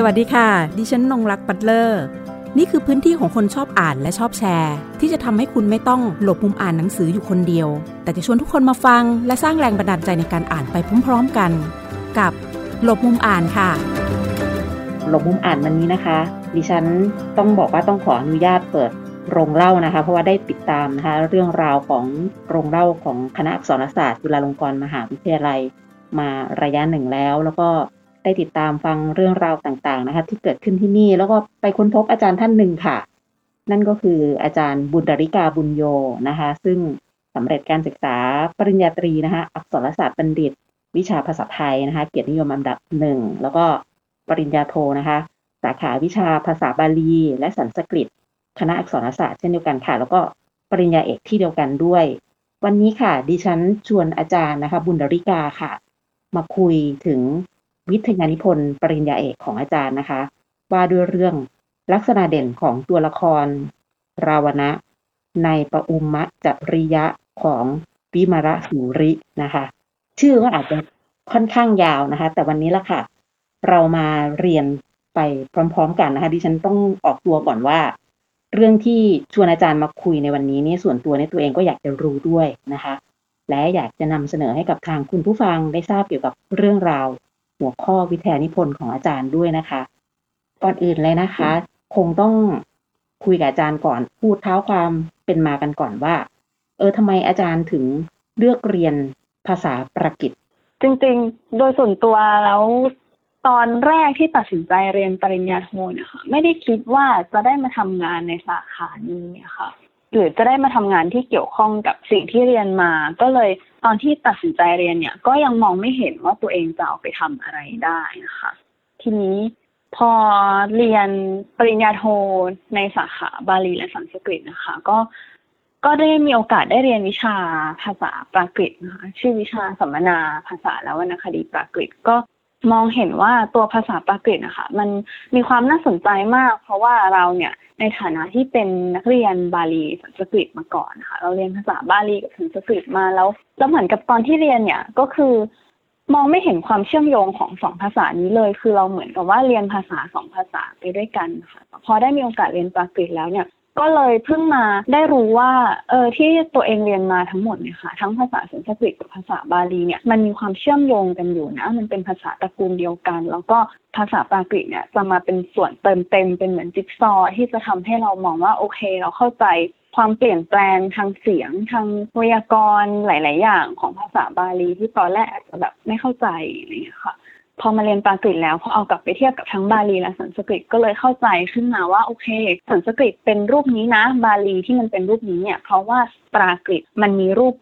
สวัสดีค่ะ ดิฉันนงรักปัตเลอร์ นี่คือพื้นที่ของคนชอบอ่านและชอบแชร์ ที่จะทำให้คุณไม่ต้องหลบมุมอ่านหนังสืออยู่คนเดียว แต่จะชวนทุกคนมาฟัง และสร้างแรงบันดาลใจในการอ่านไปพร้อมๆกัน กับหลบมุมอ่านค่ะ หลบมุมอ่านวันนี้นะคะ ดิฉันต้องบอกว่าต้องขออนุญาตเปิดโรงเล่านะคะ เพราะว่าได้ติดตามนะคะเรื่องราวของโรงเล่าของคณะอักษรศาสตร์จุฬาลงกรณ์มหาวิทยาลัย มาระยะหนึ่งแล้ว แล้วก็ ได้ติดตามฟังเรื่องราวต่างๆนะคะ ที่เกิดขึ้นที่นี่ แล้วก็ไปค้นพบอาจารย์ท่านหนึ่งค่ะ นั่นก็คืออาจารย์บุญดาริกาบุญโยนะคะ ซึ่งสำเร็จการศึกษาปริญญาตรีนะคะ อักษรศาสตร์บัณฑิต วิชาภาษาไทยนะคะ เกียรตินิยมอันดับหนึ่งแล้วก็ปริญญาโทนะคะ สาขาวิชาภาษาบาลี และสันสกฤต คณะอักษรศาสตร์เช่นเดียวกันค่ะ แล้วก็ปริญญาเอกที่เดียวกันด้วย วันนี้ค่ะ ดิฉันชวนอาจารย์นะคะ บุญดาริกาค่ะ มาคุยถึง วิทยานิพนธ์ปริญญาเอกของอาจารย์นะคะ ว่าด้วยเรื่องลักษณะเด่นของตัวละคร ราวณะ ในปอุมมะจริยะของวิมระสูรินะคะ ชื่อก็อาจจะค่อนข้างยาวนะคะ แต่วันนี้ละค่ะ เรามาเรียนไปพร้อมๆกันนะคะ ดิฉันต้องออกตัวก่อนว่า เรื่องที่ชวนอาจารย์มาคุยในวันนี้นี่ส่วนตัวในตัวเองก็อยากจะรู้ด้วยนะคะ และอยากจะนำเสนอให้กับทางคุณผู้ฟังได้ทราบเกี่ยวกับเรื่องราว หัวข้อวิทยานิพนธ์ของอาจารย์ด้วยนะคะก่อนอื่นเลยนะคะ คงต้องคุยกับอาจารย์ก่อนพูดเท้าความเป็นมากันก่อนว่า เออทำไมอาจารย์ถึงเลือกเรียนภาษาประกิตจริงๆ โดยส่วนตัวแล้วตอนแรกที่ตัดสินใจเรียนปริญญาโทเนี่ยค่ะไม่ได้คิดว่าจะได้มาทำงานในสาขานี้ค่ะ หรือจะได้มาทำงานที่เกี่ยวข้องกับสิ่งที่เรียนมา ก็เลยตอนที่ตัดสินใจเรียนเนี่ย ก็ยังมองไม่เห็นว่าตัวเองจะเอาไปทำอะไรได้นะคะ ทีนี้พอเรียนปริญญาโทในสาขาบาลีและสันสกฤตนะคะ ก็ก็ได้มีโอกาสได้เรียนวิชาภาษาปรากฤตนะคะชื่อวิชาสัมมนาภาษาและวรรณคดีปรากฤตก็ มองเห็นว่าตัวภาษาปากฤตนะคะมันมีความน่าสนใจมาก เพราะว่าเราเนี่ยในฐานะที่เป็นนักเรียนบาลีสันสกฤตมาก่อนนะคะเราเรียนภาษาบาลีกับสันสกฤตมาแล้วแล้วเหมือนกับตอนที่เรียนเนี่ยก็คือ มองไม่เห็นความเชื่อมโยงของสองภาษานี้เลย คือเราเหมือนกับว่าเรียนภาษาสองภาษาไปด้วยกันค่ะพอได้มีโอกาสเรียนปากฤตแล้วเนี่ย ก็เลยเพิ่งมาได้รู้ว่าเออที่ตัวเองเรียนมาทั้งหมดเนี่ยค่ะทั้งภาษาสันสกฤตกับภาษาบาลีเนี่ยมันมีความเชื่อมโยงกันอยู่นะ มันเป็นภาษาตระกูลเดียวกัน แล้วก็ภาษาปากฤตเนี่ยจะมาเป็นส่วนเติมเต็มเป็นเหมือนจิ๊กซอว์ที่จะทำให้เรามองว่าโอเค เราเข้าใจความเปลี่ยนแปลงทางเสียงทางวยากรณ์หลาย ๆ อย่างของภาษาบาลีที่ตอนแรกอาจจะแบบไม่เข้าใจอะไรอย่างเงี้ยค่ะ พอมาเรียนปรากฤตแล้วพอเอากลับไปเทียบกับทั้งบาลีและสันสกฤตก็เลยเข้าใจขึ้นมาว่าโอเค สันสกฤตเป็นรูปนี้นะ บาลีที่มันเป็นรูปนี้เนี่ย เพราะว่าปรากฤตมันมีรูป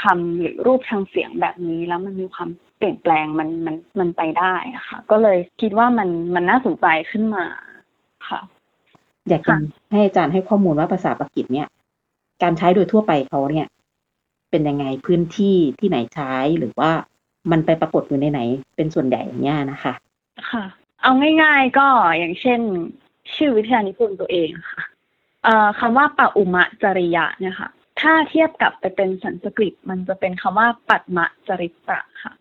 คำหรือรูปทางเสียงแบบนี้แล้วมันมีความเปลี่ยนแปลงมันมันมันไปได้ค่ะ ก็เลยคิดว่ามันมันน่าสนใจขึ้นมาค่ะอยากให้อาจารย์ให้ข้อมูลว่าภาษาปากีสเนี่ย การใช้โดยทั่วไปเขาเนี่ย เป็นยังไงพื้นที่ที่ไหนใช้หรือว่า มันไปปรากฏอยู่ในไหน เป็นส่วนใหญ่อย่างเงี้ยนะคะ ค่ะ เอาง่ายๆก็อย่างเช่น ชื่อวิทยานิพนธ์ตัวเองค่ะเอ่อคำว่าปะอุมะจริยะเนี่ยค่ะ ถ้าเทียบกับไปเป็นสันสกฤตมันจะเป็นคำว่าปัตมะจริตะค่ะ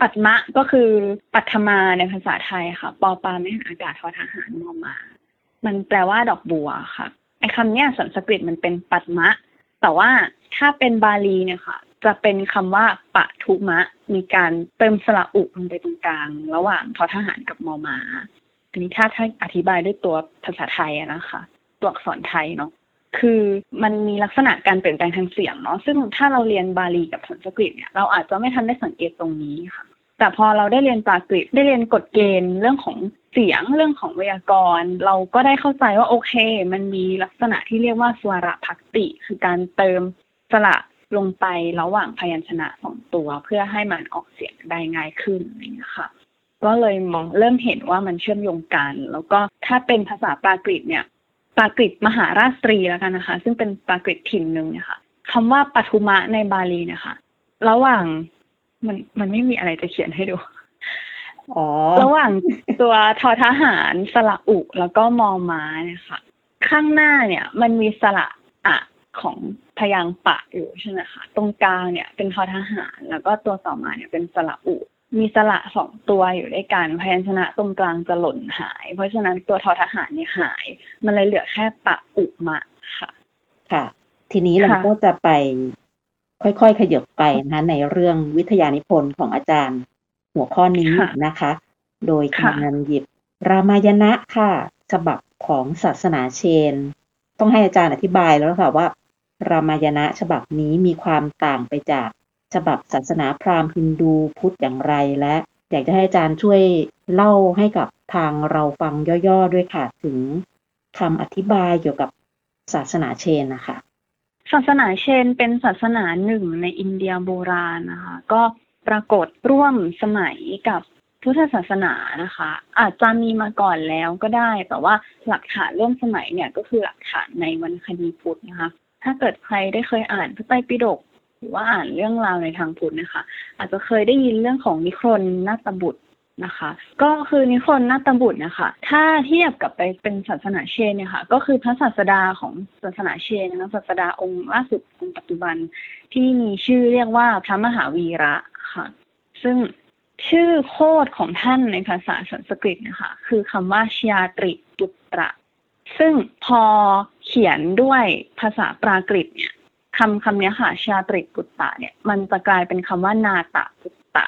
ปัตมะก็คือปัทมาในภาษาไทยค่ะ ปอปาไม่หันอากาศทอทหารมอมา มันแปลว่าดอกบัวค่ะไอ้คำเนี้ยสันสกฤตมันเป็นปัตมะ แต่ว่าถ้าเป็นบาลีเนี่ยค่ะ จะเป็นคำว่าปะทุมะ มีการเติมสระอุลงไปตรงกลาง ระหว่างทอทหารกับมอมาอันนี้ถ้าถ้าอธิบายด้วยตัวภาษาไทยนะคะ ตัวอักษรไทยเนาะคือมันมีลักษณะการเปลี่ยนแปลงทางเสียงเนาะซึ่งถ้าเราเรียนบาลีกับสันสกฤตเนี่ยเราอาจจะไม่ทันได้สังเกตตรงนี้ค่ะ แต่พอเราได้เรียนปากฤตได้เรียนกฎเกณฑ์เรื่องของเสียงเรื่องของไวยากรณ์ เราก็ได้เข้าใจว่าโอเค มันมีลักษณะที่เรียกว่าสวระพักติ คือการเติมสระ ลงไประหว่างพยัญชนะสองตัว เพื่อให้มันออกเสียงได้ง่ายขึ้นอะไรอย่างนี้ค่ะก็เลยมองเริ่มเห็นว่ามันเชื่อมโยงกัน แล้วก็ถ้าเป็นภาษาปรากฤตเนี่ยปรากฤตมหาราชตรีแล้วกันนะคะ ซึ่งเป็นปรากฤตถิ่นหนึ่งเนี่ยค่ะคำว่าปทุมะในบาลีเนี่ยค่ะระหว่างมันมันไม่มีอะไรจะเขียนให้ดูอ๋อระหว่างตัวทอทหารสระอุแล้วก็มอม้าเนี่ยค่ะ ข้างหน้าเนี่ย มันมีสระอะ ของพยางค์ปะอยู่ใช่ไหมคะตรงกลางเนี่ยเป็นทอทหาร แล้วก็ตัวต่อมาเนี่ยเป็นสระอุมีสระสองตัวอยู่ด้วยกันพยัญชนะตรงกลางจะหล่นหาย เพราะฉะนั้นตัวทอทหารเนี่ยหาย มันเลยเหลือแค่ปะอุมาค่ะ ค่ะ ทีนี้เราค่ะก็จะไปค่อยๆ ขยับไปนะคะในเรื่องวิทยานิพนธ์ของอาจารย์ หัวข้อนี้นะคะ โดยค่ะคำนำหยิบรามายณะค่ะฉบับของศาสนาเชน ต้องให้อาจารย์อธิบายแล้วค่ะว่า รามายณะฉบับนี้มีความต่างไปจากฉบับศาสนาพราหมณ์ฮินดูพุทธอย่างไรและ อยากจะให้อาจารย์ช่วยเล่าให้กับทางเราฟังย่อๆด้วยค่ะถึงคำอธิบายเกี่ยวกับศาสนาเชนนะคะศาสนาเชนเป็นศาสนาหนึ่งในอินเดียโบราณนะคะ ก็ปรากฏร่วมสมัยกับพุทธศาสนานะคะ อาจจะมีมาก่อนแล้วก็ได้ แต่ว่าหลักฐานร่วมสมัยเนี่ยก็คือหลักฐานในวรรณคดีพุทธนะคะ ถ้าเกิดใครได้เคยอ่านพระไตรปิฎกหรือว่าอ่านเรื่องราวในทางพุทธนะคะ อาจจะเคยได้ยินเรื่องของนิครนนาตบุตรนะคะ ก็คือนิครนนาตบุตรนะคะ ถ้าเทียบกับไปเป็นศาสนาเชนเนี่ยค่ะ ก็คือพระศาสดาของศาสนาเชนนะคะศาสดาองค์ล่าสุดองค์ปัจจุบันที่มีชื่อเรียกว่าพระมหาวีระค่ะ ซึ่งชื่อโคดของท่านในภาษาสันสกฤตนะคะ คือคำว่าชยาตริปุตระ ซึ่งพอ เขียนด้วยภาษาปรากฤตเนี่ยคำคำนี้ค่ะชาตริปุตตะเนี่ยมันจะกลายเป็นคำว่านาตะปุตตะ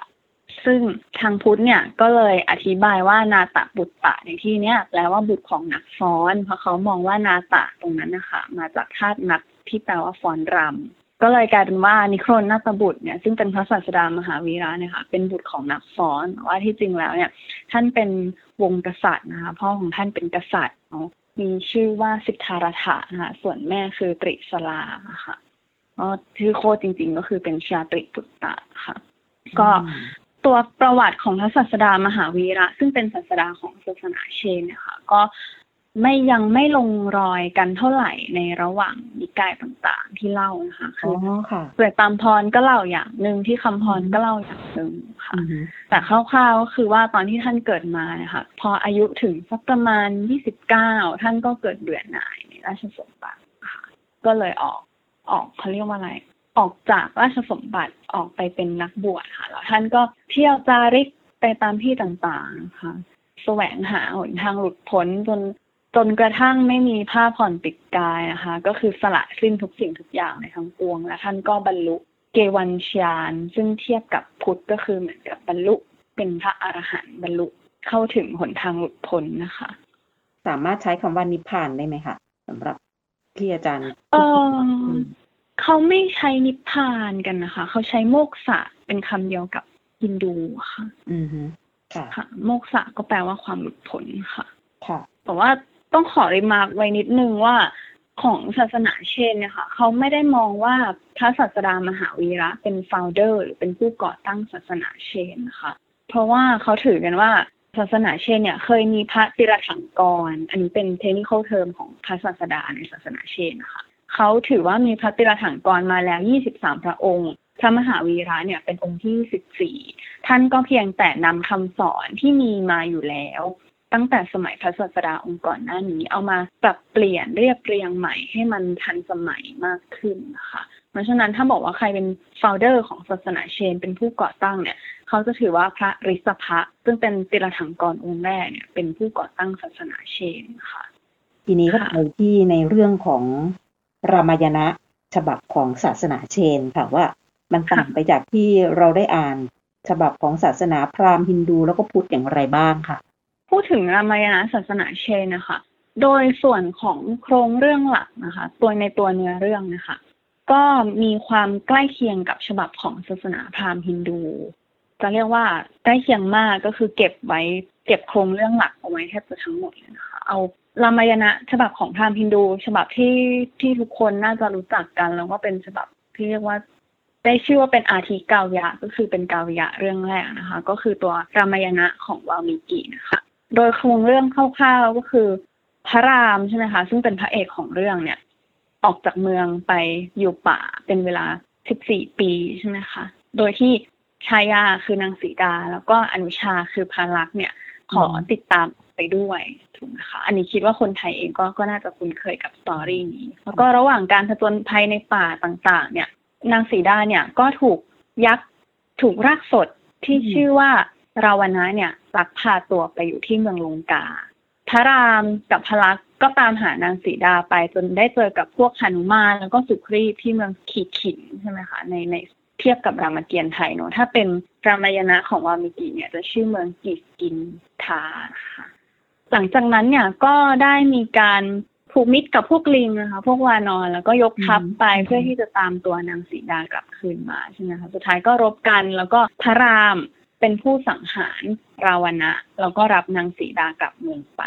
ซึ่งทางพุทธเนี่ยก็เลยอธิบายว่านาตะบุตตะในที่เนี้ยแปลว่าบุตรของนักฟ้อน เพราะเขามองว่านาตะตรงนั้นนะคะมาจากธาตุนักที่แปลว่าฟ้อนรำก็เลยกลายเป็นว่านิโครนนาตบุตรเนี่ยซึ่งเป็นพระศาสดามหาวีระเนี่ยค่ะเป็นบุตรของนักฟ้อนว่าที่จริงแล้วเนี่ย ท่านเป็นวงกษัตริย์นะคะพ่อของท่านเป็นกษัตริย์เนาะ มีชื่อว่าสิทธารัฐะนะคะส่วนแม่คือตริสลาค่ะก็ชื่อโคดจริง ๆ ก็คือเป็นชาตริปุตตะค่ะ ก็ตัวประวัติของพระศาสดามหาวีระ ซึ่งเป็นศาสดาของศาสนาเชนเนี่ยค่ะก็ ไม่ยังไม่ลงรอยกันเท่าไหร่ในระหว่างนิกายต่างๆที่เล่านะคะอ๋คืออค่ะเปลือยตามพรก็เล่าอย่างหนึ่งที่คำพรก็เล่าอย่างหนึ่งค่ะอือฮึแต่คร่าวๆก็คือว่าตอนที่ท่านเกิดมาเนี่ยค่ะพออายุถึงสักประมาณ29ท่านก็เกิดเบื่อหน่ายในราชสมบัติค่ะ ก็เลยออกออกเขาเรียกว่าอะไรออกจากราชสมบัติออกไปเป็นนักบวชค่ะแล้วท่านก็เที่ยวจาริกไปตามที่ต่างๆค่ะแสวงหาหนทางหลุดพ้นจน จนกระทั่งไม่มีผ้าผ่อนปิดกายนะคะ ก็คือสละสิ้นทุกสิ่งทุกอย่างในทั้งปวง และท่านก็บรรลุเกวลัชญาน ซึ่งเทียบกับพุทธก็คือเหมือนกับบรรลุเป็นพระอรหันต์บรรลุเข้าถึงหนทางหลุดพ้นนะคะ สามารถใช้คำว่านิพพานได้ไหมคะสำหรับที่อาจารย์ เออเขาไม่ใช้นิพพานกันนะคะ เขาใช้โมกษะเป็นคำเดียวกับฮินดูค่ะ อือฮึค่ะค่ะ โมกษะก็แปลว่าความหลุดพ้นค่ะ ค่ะแต่ว่า ต้องขอ remark ไว้นิดนึงว่าของศาสนาเชนเนี่ยค่ะเขาไม่ได้มองว่าพระศาสดามหาวีระเป็น founder หรือเป็นผู้ก่อตั้งศาสนาเชนนะคะเพราะว่าเขาถือกันว่าศาสนาเชนเนี่ยเคยมีพระตีรถังกร อันนี้เป็น technical term ของพระศาสดาในศาสนาเชนนะคะเขาถือว่ามีพระตีรถังกรมาแล้ว 23 พระองค์ พระมหาวีระเนี่ยเป็นองค์ที่ 14 ท่านก็เพียงแต่นำคำสอนที่มีมาอยู่แล้ว ตั้งแต่สมัยพระศาสดาองค์ก่อนหน้านี้ เอามาปรับเปลี่ยนเรียบเรียงใหม่ให้มันทันสมัยมากขึ้นนะคะเพราะฉะนั้นถ้าบอกว่าใครเป็นโฟลเดอร์ของศาสนาเชน เป็นผู้ก่อตั้งเนี่ย เขาจะถือว่าพระริษภะซึ่งเป็นติรถังกรองค์แรกเนี่ยเป็นผู้ก่อตั้งศาสนาเชนค่ะ ทีนี้ก็ค่ะไปที่ในเรื่องของรามายณะฉบับของศาสนาเชนค่ะว่ามันต่างไปจากที่เราได้อ่าน ฉบับของศาสนาพราหมณ์ฮินดูแล้วก็พุทธอย่างไรบ้างค่ะพูด ถึงรามายณะศาสนาเชนนะคะ โดยส่วนของโครงเรื่องหลักนะคะ ตัวในตัวเนื้อเรื่องนะคะ ก็มีความใกล้เคียงกับฉบับของศาสนาพราหมณ์ฮินดู จะเรียกว่าใกล้เคียงมากก็คือเก็บไว้เก็บโครงเรื่องหลักเอาไว้แทบจะทั้งหมดเลยนะคะ เอารามายณะฉบับของพราหมณ์ฮินดู ฉบับที่ที่ทุกคนน่าจะรู้จักกัน แล้วก็เป็นฉบับที่เรียกว่าได้ชื่อว่าเป็นอาทิกาวยะก็คือเป็นกาวยะเรื่องแรกนะคะ ก็คือตัวรามายณะของวาลมิกินะคะ โดยโครงเรื่องคร่าวๆก็คือพระรามใช่ไหมคะ ซึ่งเป็นพระเอกของเรื่องเนี่ย ออกจากเมืองไปอยู่ป่าเป็นเวลา 14 ปีใช่ไหมคะ โดยที่ชายาคือนางสีดา แล้วก็อนุชาคือพารักษ์เนี่ย ขอติดตามไปด้วยถูกไหมคะ อันนี้คิดว่าคนไทยเองก็ก็น่าจะคุ้นเคยกับสตอรี่นี้ แล้วก็ระหว่างการผจญภัยในป่าต่าง ๆ เนี่ย นางสีดาเนี่ยก็ถูกยักษ์ถูกรากษสที่ชื่อว่า ราวณะเนี่ยลักพาตัวไปอยู่ที่เมืองลงกา พระรามกับพระลักษณ์ก็ตามหานางสีดาไปจนได้เจอกับพวกหนุมานแล้วก็สุครีพที่เมืองขีดขินใช่ไหมคะในในเทียบกับรามเกียรติ์ไทยเนอะถ้าเป็นรามายณะของวาลมีกิเนี่ยจะชื่อเมืองกิษกินธาค่ะหลังจากนั้นเนี่ยก็ได้มีการผูกมิตรกับพวกลิงนะคะพวกวานอนแล้วก็ยกทัพไปเพื่อที่จะตามตัวนางสีดากลับคืนมาใช่ไหมคะสุดท้ายก็รบกันแล้วก็พระราม เป็นผู้สังหารราวณะแล้วก็รับนางสีดากลับเมืองไป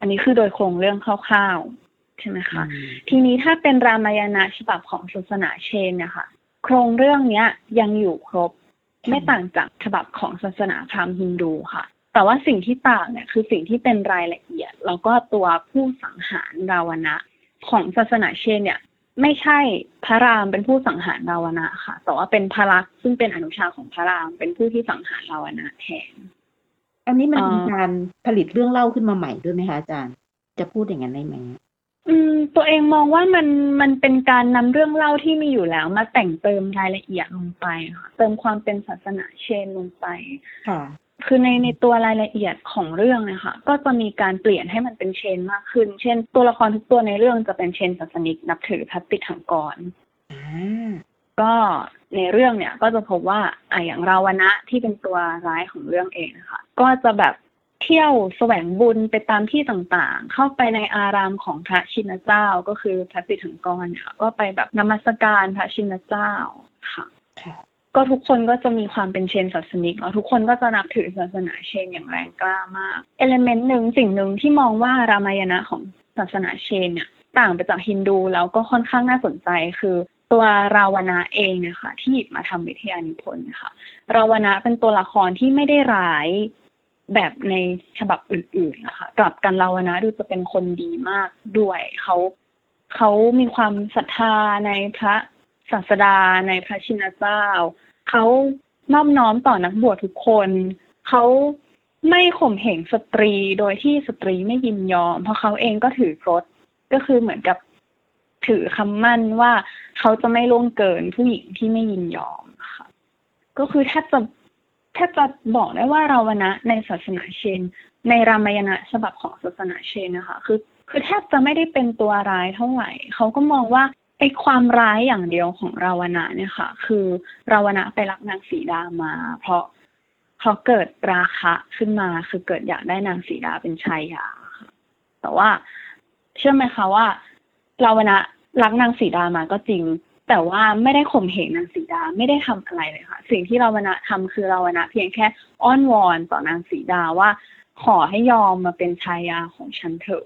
อันนี้คือโดยโครงเรื่องคร่าวๆใช่ไหมคะ ทีนี้ถ้าเป็นรามายณะฉบับของศาสนาเชนเนี่ยค่ะโครงเรื่องเนี้ยยังอยู่ครบไม่ต่างจากฉบับของศาสนาพราหมณ์ฮินดูค่ะ แต่ว่าสิ่งที่ต่างเนี่ยคือสิ่งที่เป็นรายละเอียด แล้วก็ตัวผู้สังหารราวณะของศาสนาเชนเนี่ย ไม่ใช่พระรามเป็นผู้สังหารราวณะค่ะ แต่ว่าเป็นพระลักษณ์ซึ่งเป็นอนุชาของพระรามเป็นผู้ที่สังหารราวณะแทน อันนี้มันเป็นการผลิตเรื่องเล่าขึ้นมาใหม่ด้วยไหมคะอาจารย์ จะพูดอย่างนั้นได้ไหมอืม ตัวเองมองว่ามันมันเป็นการนำเรื่องเล่าที่มีอยู่แล้ว มาแต่งเติมรายละเอียดลงไปค่ะเติมความเป็นศาสนาเชนลงไปค่ะ คือในในตัวรายละเอียดของเรื่องนะคะก็จะมีการเปลี่ยนให้มันเป็นเชนมากขึ้น เช่น ตัวละครทุกตัวในเรื่องจะเป็นเชนศาสนิกนับถือพัตติถังกรก็ในเรื่องเนี่ยก็จะพบว่าอ่าอย่างราวณะที่เป็นตัวร้ายของเรื่องเองนะคะก็จะแบบเที่ยวแสวงบุญไปตามที่ต่างๆ เข้าไปในอารามของพระชินเจ้าก็คือพระสิทธังกรค่ะก็ไปแบบนมัสการพระชินเจ้าค่ะ ก็ทุกคนก็จะมีความเป็นเชนศาสนิกแล้วทุกคนก็จะนับถือศาสนาเชนอย่างแรงกล้ามาก เอลเมนต์หนึ่งสิ่งหนึ่งที่มองว่ารามายณะของศาสนาเชนเนี่ยต่างไปจากฮินดูแล้วก็ค่อนข้างน่าสนใจคือตัวราวณะเองนี่ยค่ะที่หยิบมาทำวิทยานิพนธ์ค่ะราวณะเป็นตัวละครที่ไม่ได้ร้ายแบบในฉบับอื่นๆนะคะกลับกันราวนะดูจะเป็นคนดีมากด้วยเขาเขามีความศรัทธาในพระศาสดาในพระชินเจ้า เขานอบน้อมต่อนักบวชทุกคน เขาไม่ข่มเหงสตรีโดยที่สตรีไม่ยินยอม เพราะเขาเองก็ถือกฎก็คือเหมือนกับถือคำมั่นว่าเขาจะไม่ล่วงเกินผู้หญิงที่ไม่ยินยอมค่ะ ก็คือถ้าจะแทบจะบอกได้ว่าราวณะในศาสนาเชน ในรามายณะฉบับของศาสนาเชนนะคะ คือคือแทบจะไม่ได้เป็นตัวร้ายเท่าไหร่ เขาก็มองว่า ไอความร้ายอย่างเดียวของราวณะเนี่ยค่ะ คือราวณะไปรักนางสีดามา เพราะเขาเกิดราคะขึ้นมาคือเกิดอยากได้นางสีดาเป็นชายาค่ะแต่ว่า เชื่อไหมคะว่าราวณะรักนางสีดามาก็จริง แต่ว่าไม่ได้ข่มเหงนางสีดาไม่ได้ทำอะไรเลยค่ะ สิ่งที่ราวนะทำคือราวนะเพียงแค่อ้อนวอนต่อนางสีดาว่า ขอให้ยอมมาเป็นชายาของฉันเถอะ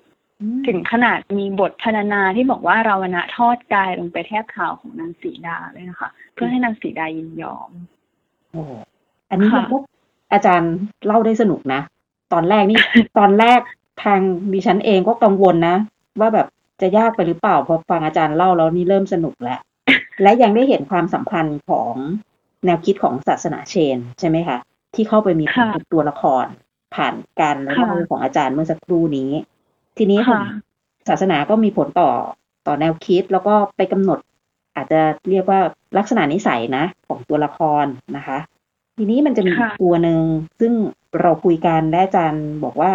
ถึงขนาดมีบทพรรณนาที่บอกว่าเราวนะทอดกายลงไปแทบเท้าของนางสีดาเลยนะคะ เพื่อให้นางสีดายินยอมโอ้อันนี้พวกอาจารย์เล่าได้สนุกนะ ตอนแรกนี่ตอนแรกทางดิฉันเองก็กังวลนะ ว่าแบบจะยากไปหรือเปล่าพอฟังอาจารย์เล่าแล้วนี่เริ่มสนุกแล้ว และยังได้เห็นความสัมพันธ์ของแนวคิดของศาสนาเชน ใช่ไหมคะ ที่เข้าไปมีผลกับตัวละคร ผ่านการเล่าของอาจารย์เมื่อสักครู่นี้ ทีนี้ศาสนาก็มีผลต่อต่อแนวคิดแล้วก็ไปกำหนด อาจจะเรียกว่าลักษณะนิสัยนะ ของตัวละครนะคะ ทีนี้มันจะมีตัวหนึ่งซึ่งเราคุยกันและอาจารย์บอกว่า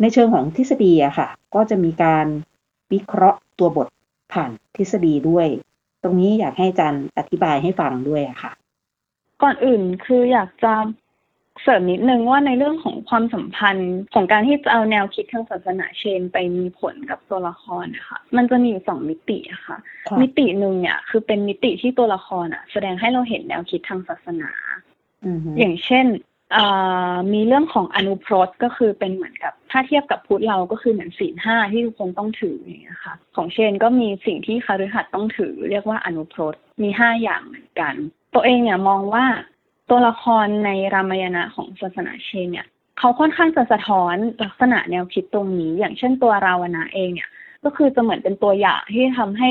ในเชิงของทฤษฎีอะค่ะ ก็จะมีการวิเคราะห์ตัวบทผ่านทฤษฎีด้วยรงนี้อยากให้อาจารย์อธิบายให้ฟังด้วยอะค่ะ ก่อนอื่นคืออยากจะ เสริมนิดนึงว่าในเรื่องของความสัมพันธ์ของการที่จะเอาแนวคิดทางศาสนาเชนไปมีผลกับตัวละครนะคะมันจะมีอยู่สองมิติอะค่ะ มิติหนึ่งเนี่ยคือเป็นมิติที่ตัวละครอะแสดงให้เราเห็นแนวคิดทางศาสนาอย่างเช่นมีเรื่องของอนุพรตก็คือเป็นเหมือนกับถ้าเทียบกับพุทธเราก็คือเหมือนศีลห้าที่ทุกคนต้องถืออย่างเงี้ยค่ะ ของเชนก็มีสิ่งที่คาฤหัสต้องถือ เรียกว่าอนุพรตมีห้าอย่างเหมือนกัน ตัวเองเนี่ยมองว่า ตัวละครในรามายณะของศาสนาเชนเนี่ยเขาค่อนข้างจะสะท้อนลักษณะแนวคิดตรงนี้ อย่างเช่นตัวราวณะเองเนี่ย ก็คือจะเหมือนเป็นตัวอย่างที่ทำให้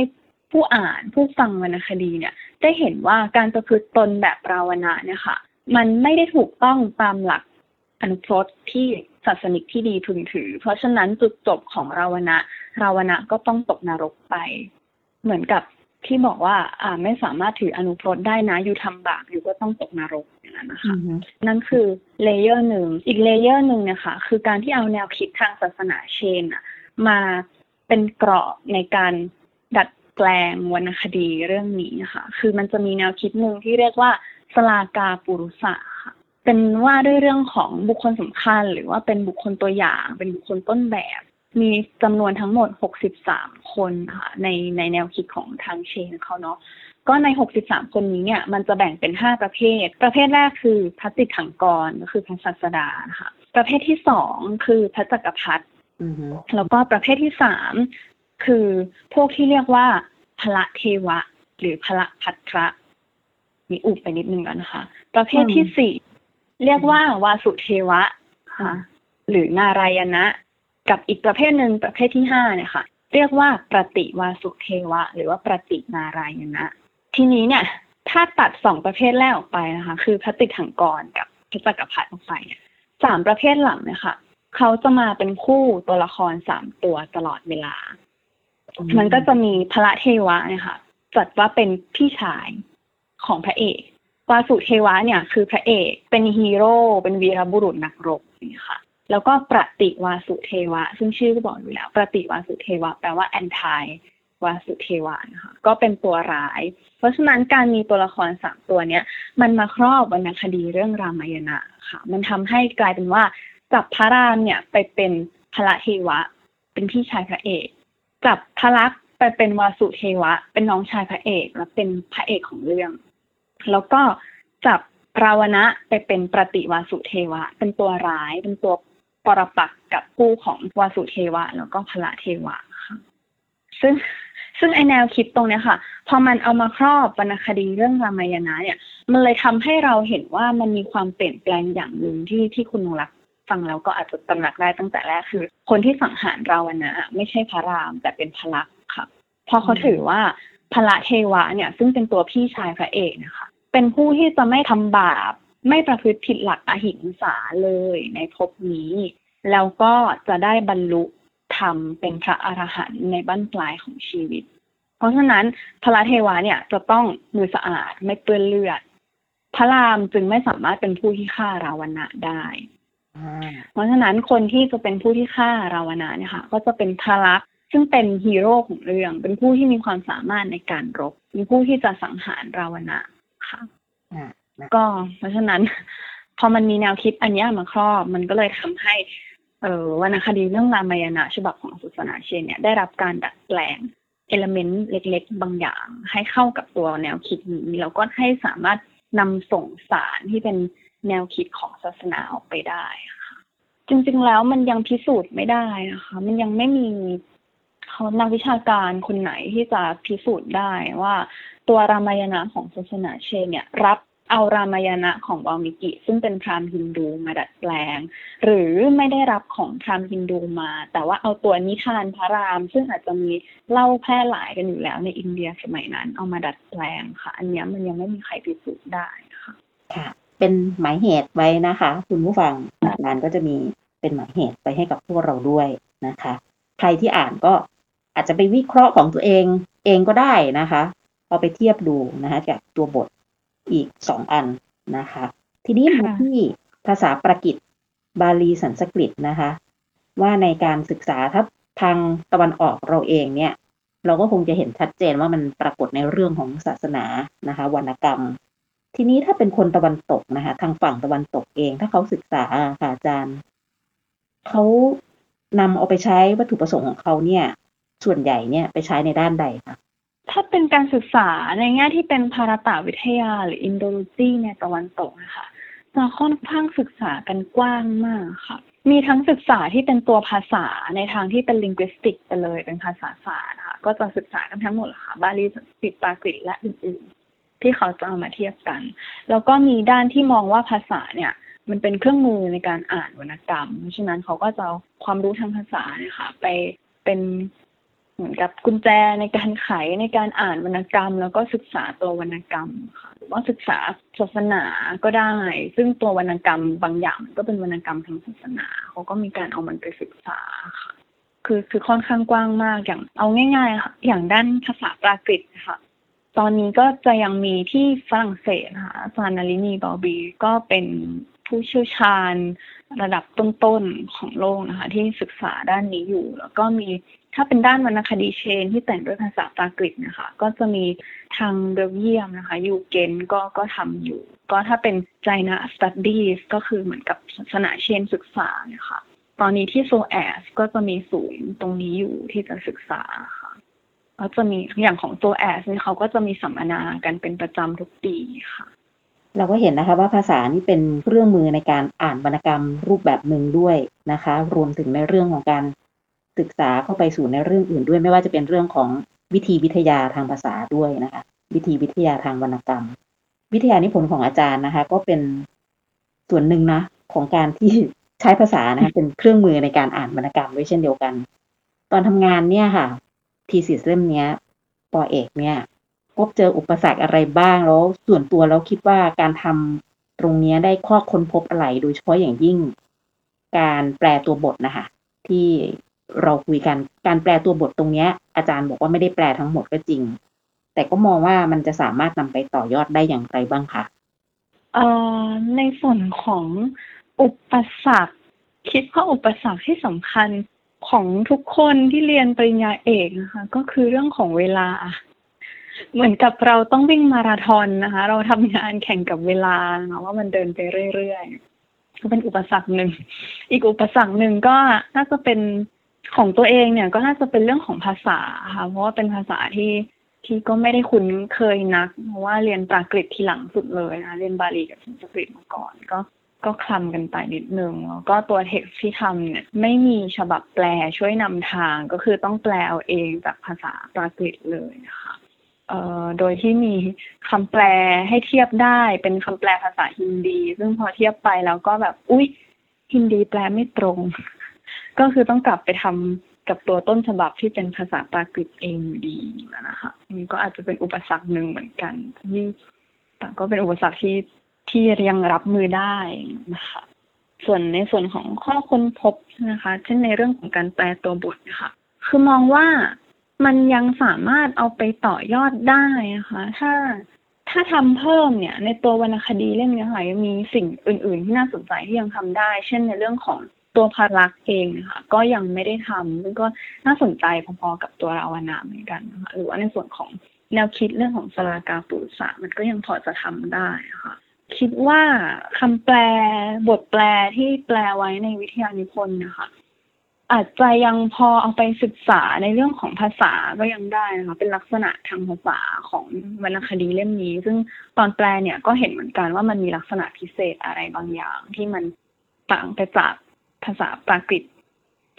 ผู้อ่านผู้ฟังวรรณคดีเนี่ย ได้เห็นว่าการประพฤติตนแบบราวณะเนี่ยค่ะ มันไม่ได้ถูกต้องตามหลักอนุพจน์ที่ศาสนิกที่ดีพึงถือ เพราะฉะนั้นจุดจบของราวณะราวณะก็ต้องตกนรกไป เหมือนกับ ที่บอกว่าอ่าไม่สามารถถืออนุพจน์ได้นะอยู่ทำบาปอยู่ก็ต้องตกนรกอย่างนั้นนะคะนั่นคือเลเยอร์หนึ่งอีกเลเยอร์หนึ่งเนี่ยค่ะคือการที่เอาแนวคิดทางศาสนาเชนอะมาเป็นเกราะในการดัดแปลงวรรณคดีเรื่องนี้นะคะคือมันจะมีแนวคิดหนึ่งที่เรียกว่าสลากาปุรุษะค่ะเป็นว่าด้วยเรื่องของบุคคลสำคัญ หรือว่าเป็นบุคคลตัวอย่าง เป็นบุคคลต้นแบบ มีจำนวนทั้งหมด 63 คนค่ะในในแนวคิดของทางเชนเขาเนาะก็ใน 63 คนนี้เนี่ยมันจะแบ่งเป็น 5 ประเภท ประเภทแรกคือพระติดถังกรก็คือพระศาสดานะคะประเภทที่สองคือพระจักรพรรดิแล้วก็ประเภทที่สามคือพวกที่เรียกว่าพระเทวะ หรือพระพัทระมีอุบไปนิดนึงแล้วนะคะ ประเภทที่สี่เรียกว่าวาสุเทวะค่ะหรือนารายณะ กับอีกประเภทหนึ่งประเภทที่ห้าเนี่ยค่ะ เรียกว่าปฏิวาสุเทวะ หรือว่าปฏินารายณะ ทีนี้เนี่ย ถ้าตัดสองประเภทแรกออกไปนะคะ คือพระติถังกรกับพระจักรพรรดิออกไปเนี่ยสามประเภทหลังเนี่ยค่ะเขาจะมาเป็นคู่ตัวละครสามตัวตลอดเวลา มันก็จะมีพระเทวะนะคะจัดว่าเป็นพี่ชายของพระเอกวาสุเทวะเนี่ยคือพระเอกเป็นฮีโร่เป็นวีรบุรุษนักรบนี่ค่ะ แล้วก็ปฏิวาสุเทวะ ซึ่งชื่อก็บอกอยู่แล้วปฏิวาสุเทวะ แปลว่าแอนทายวาสุเทวะนะคะก็เป็นตัวร้าย เพราะฉะนั้นการมีตัวละครสามตัวเนี้ย มันมาครอบวรรณคดีเรื่องรามายณะค่ะ มันทำให้กลายเป็นว่าจับพระรามเนี่ยไปเป็นพระเทวะ เป็นพี่ชายพระเอกจับพระลักษไปเป็นวาสุเทวะ เป็นน้องชายพระเอกและเป็นพระเอกของเรื่อง แล้วก็จับราวณะไปเป็นปฏิวาสุเทวะ เป็นตัวร้าย เป็นตัว ปรปักกับคู่ของวาสุเทวะ แล้วก็พระเทวะค่ะซึ่งซึ่งไอแนวคิดตรงเนี้ยค่ะ พอมันเอามาครอบวรรณคดีเรื่องรามายณะเนี่ย มันเลยทำให้เราเห็นว่ามันมีความเปลี่ยนแปลงอย่างหนึ่งที่ที่คุณนงรักฟังแล้วก็อาจจะตำหนักได้ตั้งแต่แรกคือ คนที่สังหารราวนะไม่ใช่พระราม แต่เป็นพระลักษ์ค่ะเพราะเขาถือว่าพระเทวะเนี่ย ซึ่งเป็นตัวพี่ชายพระเอกนะคะ เป็นผู้ที่จะไม่ทำบาป ไม่ประพฤติผิดหลักอหิงสาเลยในภพนี้ แล้วก็จะได้บรรลุธรรมเป็นพระอรหันต์ในบั้นปลายของชีวิต เพราะฉะนั้นพระเทวะเนี่ยจะต้องมือสะอาดไม่เปื้อนเลือด พระรามจึงไม่สามารถเป็นผู้ที่ฆ่าราวนะได้ เพราะฉะนั้นคนที่จะเป็นผู้ที่ฆ่าราวนะเนี่ยค่ะก็จะเป็นทารักซึ่งเป็นฮีโร่ของเรื่อง เป็นผู้ที่มีความสามารถในการรบ เป็นผู้ที่จะสังหารราวนะค่ะ ก็เพราะฉะนั้น พอมันมีแนวคิดอันนี้มาครอบ มันก็เลยทำให้ เออวรรณคดีเรื่องรามายณะฉบับของศาสนาเชนเนี่ยได้รับการดัดแปลงเอลเมนต์เล็ก ๆ บางอย่าง ให้เข้ากับตัวแนวคิดนี้แล้วก็ให้สามารถนำส่งสารที่เป็นแนวคิดของศาสนาออกไปได้ค่ะจริงๆแล้วมันยังพิสูจน์ไม่ได้นะคะ มันยังไม่มีเขานักวิชาการคนไหนที่จะพิสูจน์ได้ว่าตัวรามายณะของศาสนาเชนเนี่ย รับ เอารามายณะของวามิกิซึ่งเป็นพราหมณ์ฮินดูมาดัดแปลง หรือไม่ได้รับของพราหมณ์ฮินดูมา แต่ว่าเอาตัวนิทานพระราม ซึ่งอาจจะมีเล่าแพร่หลายกันอยู่แล้วในอินเดียสมัยนั้น เอามาดัดแปลงค่ะ อันนี้มันยังไม่มีใครพิสูจน์ได้ค่ะค่ะเป็นหมายเหตุไว้นะคะ คุณผู้ฟังงานก็จะมีเป็นหมายเหตุไปให้กับพวกเราด้วยนะคะ ใครที่อ่านก็อาจจะไปวิเคราะห์ของตัวเองเองก็ได้นะคะเอาไปเทียบดูนะคะจากตัวบท อีกสองอันนะคะ ทีนี้มาที่ภาษาประกิตบาลีสันสกฤตนะคะ ว่าในการศึกษาถ้าทางตะวันออกเราเองเนี่ย เราก็คงจะเห็นชัดเจนว่ามันปรากฏในเรื่องของศาสนานะคะ วรรณกรรม ทีนี้ถ้าเป็นคนตะวันตกนะคะ ทางฝั่งตะวันตกเอง ถ้าเขาศึกษาค่ะอาจารย์เขานำเอาไปใช้วัตถุประสงค์ของเขาเนี่ย ส่วนใหญ่เนี่ยไปใช้ในด้านใดคะ ถ้าเป็นการศึกษาในแง่ที่เป็นภารตาวิทยาหรืออินโดนีเซียในตะวันตกนะคะจะค่อนข้างศึกษากันกว้างมากค่ะ มีทั้งศึกษาที่เป็นตัวภาษาในทางที่เป็นลิงวิสติกไปเลยเป็นภาษาศาสตร์ค่ะ ก็จะศึกษากันทั้งหมดค่ะ บาลีสิปากฤษและอื่นๆ ที่เขาจะเอามาเทียบกัน แล้วก็มีด้านที่มองว่าภาษาเนี่ย มันเป็นเครื่องมือในการอ่านวรรณกรรม เพราะฉะนั้นเขาก็จะเอาความรู้ทางภาษาเนี่ยค่ะ ไปเป็น เหมือนกับกุญแจในการไขในการอ่านวรรณกรรม แล้วก็ศึกษาตัววรรณกรรมค่ะหรือว่าศึกษาศาสนาก็ได้ ซึ่งตัววรรณกรรมบางอย่างก็เป็นวรรณกรรมทางศาสนาเขาก็มีการเอามันไปศึกษาค่ะคือคือค่อนข้างกว้างมากอย่างเอาง่ายๆค่ะอย่างด้านภาษาปรากฤษค่ะตอนนี้ก็จะยังมีที่ฝรั่งเศสนะคะอาจารย์นารินีบอบีก็เป็นผู้เชี่ยวชาญระดับต้นๆของโลกนะคะ ที่ศึกษาด้านนี้อยู่ แล้วก็มี ถ้าเป็นด้านวรรณคดีเชนที่แต่งด้วยภาษาปากฤษนะคะ ก็จะมีทางเบลเยียมนะคะ UGent ก็ก็ทำอยู่ ก็ถ้าเป็น Jaina Studies ก็คือเหมือนกับศาสนาเชนศึกษาเนี่ยค่ะตอนนี้ที่ SOAS ก็จะมีศูนย์ตรงนี้อยู่ที่จะศึกษาค่ะก็จะมีอย่างของ SOAS เนี่ยเขาก็จะมีสัมมนากันเป็นประจำทุกปีค่ะเราก็เห็นนะคะว่าภาษานี่เป็นเครื่องมือในการอ่านวรรณกรรมรูปแบบหนึ่งด้วยนะคะ รวมถึงในเรื่องของการ ศึกษาเข้าไปสู่ในเรื่องอื่นด้วย ไม่ว่าจะเป็นเรื่องของวิธีวิทยาทางภาษาด้วยนะคะ วิธีวิทยาทางวรรณกรรม วิทยานิพนธ์ของอาจารย์นะคะ ก็เป็นส่วนหนึ่งนะของการที่ใช้ภาษานะคะเป็นเครื่องมือในการอ่านวรรณกรรมด้วยเช่นเดียวกัน ตอนทำงานเนี่ยค่ะทีสิสเล่มเนี้ยปอเอกเนี่ยพบเจออุปสรรคอะไรบ้างแล้ว ส่วนตัวแล้วคิดว่าการทำตรงนี้ได้ข้อค้นพบอะไร โดยเฉพาะอย่างยิ่ง การแปลตัวบทนะคะ ที่ เราคุยกันการแปลตัวบทตรงนี้อาจารย์บอกว่าไม่ได้แปลทั้งหมดก็จริง แต่ก็มองว่ามันจะสามารถนำไปต่อยอดได้อย่างไรบ้างคะเอ่อในส่วนของอุปสรรคคิดว่าอุปสรรคที่สำคัญของทุกคนที่เรียนปริญญาเอกนะคะ ก็คือเรื่องของเวลา เหมือนกับเราต้องวิ่งมาราธอนนะคะ เราทำงานแข่งกับเวลานะว่ามันเดินไปเรื่อยๆก็เป็นอุปสรรคหนึ่ง อีกอุปสรรคหนึ่งก็น่าจะเป็น ของตัวเองเนี่ยก็น่าจะเป็นเรื่องของภาษาค่ะ เพราะว่าเป็นภาษาที่ที่ก็ไม่ได้คุ้นเคยนัก เพราะว่าเรียนปรากฤษทีหลังสุดเลยนะเรียนบาลีกับสันสกฤตมาก่อนก็ก็คลำกันไปนิดนึงแล้วก็ตัวเท็กซ์ที่ทำเนี่ยไม่มีฉบับแปลช่วยนำทางก็คือต้องแปลเอาเองจากภาษาปรากฤษเลยนะคะเอ่อโดยที่มีคำแปลให้เทียบได้เป็นคำแปลภาษาฮินดี ซึ่งพอเทียบไปแล้วก็แบบอุ๊ยฮินดีแปลไม่ตรง ก็คือต้องกลับไปทำกับตัวต้นฉบับที่เป็นภาษาปากฤษเองอยู่ดีนะคะนี่ก็อาจจะเป็นอุปสรรคหนึ่งเหมือนกันที่แต่ก็เป็นอุปสรรคที่ที่ยังรับมือได้นะคะส่วนในส่วนของข้อค้นพบนะคะ เช่นในเรื่องของการแปลตัวบทนะคะคือมองว่ามันยังสามารถเอาไปต่อยอดได้นะคะ ถ้าถ้าทำเพิ่มเนี่ย ในตัววรรณคดีเล่มนี้ค่ะยังมีสิ่งอื่น ๆ ที่น่าสนใจที่ยังทำได้ เช่นในเรื่องของ ตัวพารักเองค่ะก็ยังไม่ได้ทำซึ่งก็น่าสนใจพอๆกับตัวราวนาเหมือนกันนะคะหรือว่าในส่วนของแนวคิดเรื่องของสลากาปุสะมันก็ยังพอจะทำได้ค่ะคิดว่าคำแปลบทแปลที่แปลไว้ในวิทยานิพนธ์นะคะอาจจะยังพอเอาไปศึกษาในเรื่องของภาษาก็ยังได้นะคะเป็นลักษณะทางภาษาของวรรณคดีเล่มนี้ ซึ่งตอนแปลเนี่ยก็เห็นเหมือนกันว่ามันมีลักษณะพิเศษอะไรบางอย่างที่มันต่างไปจาก ภาษาปรากฤษ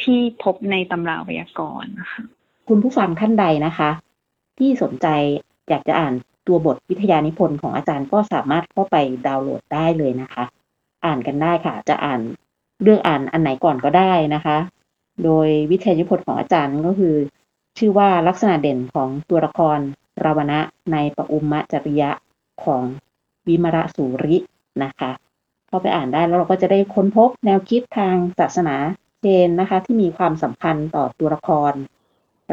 ที่พบในตำราไวยากรณ์นะคะคุณผู้ฟังท่านใดนะคะ ที่สนใจอยากจะอ่านตัวบทวิทยานิพนธ์ของอาจารย์ก็สามารถเข้าไปดาวน์โหลดได้เลยนะคะ อ่านกันได้ค่ะ จะอ่านเรื่องอ่านอันไหนก่อนก็ได้นะคะ โดยวิทยานิพนธ์ของอาจารย์ก็คือ ชื่อว่าลักษณะเด่นของตัวละครราวณะในปอุมมะจริยะของวิมระสูรินะคะาไปอ่านได้แล้วเราก็จะได้ค้นพบแนวคิดทางศาสนาเชนนะคะ ที่มีความสัมพันธ์ต่อตัวละคร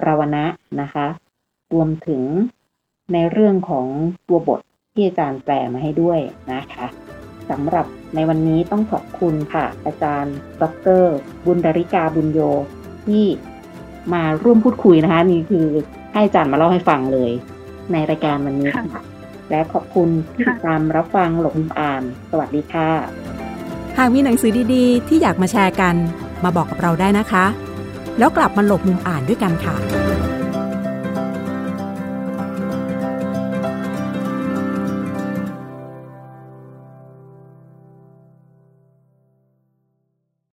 ราวณะนะคะ รวมถึงในเรื่องของตัวบทที่อาจารย์แปลมาให้ด้วยนะคะสำหรับในวันนี้ต้องขอบคุณค่ะ อาจารย์ ดร บุญดาริกาบุญโยที่มาร่วมพูดคุยนะคะ นี่คือให้อาจารย์มาเล่าให้ฟังเลย ในรายการวันนี้ค่ะ และขอบคุณที่ติดตามรับฟังหลงอ่าน สวัสดีค่ะ หากมีหนังสือดีๆ ที่อยากมาแชร์กัน มาบอกกับเราได้นะคะ แล้วกลับมาหลบมุมอ่านด้วยกันค่ะ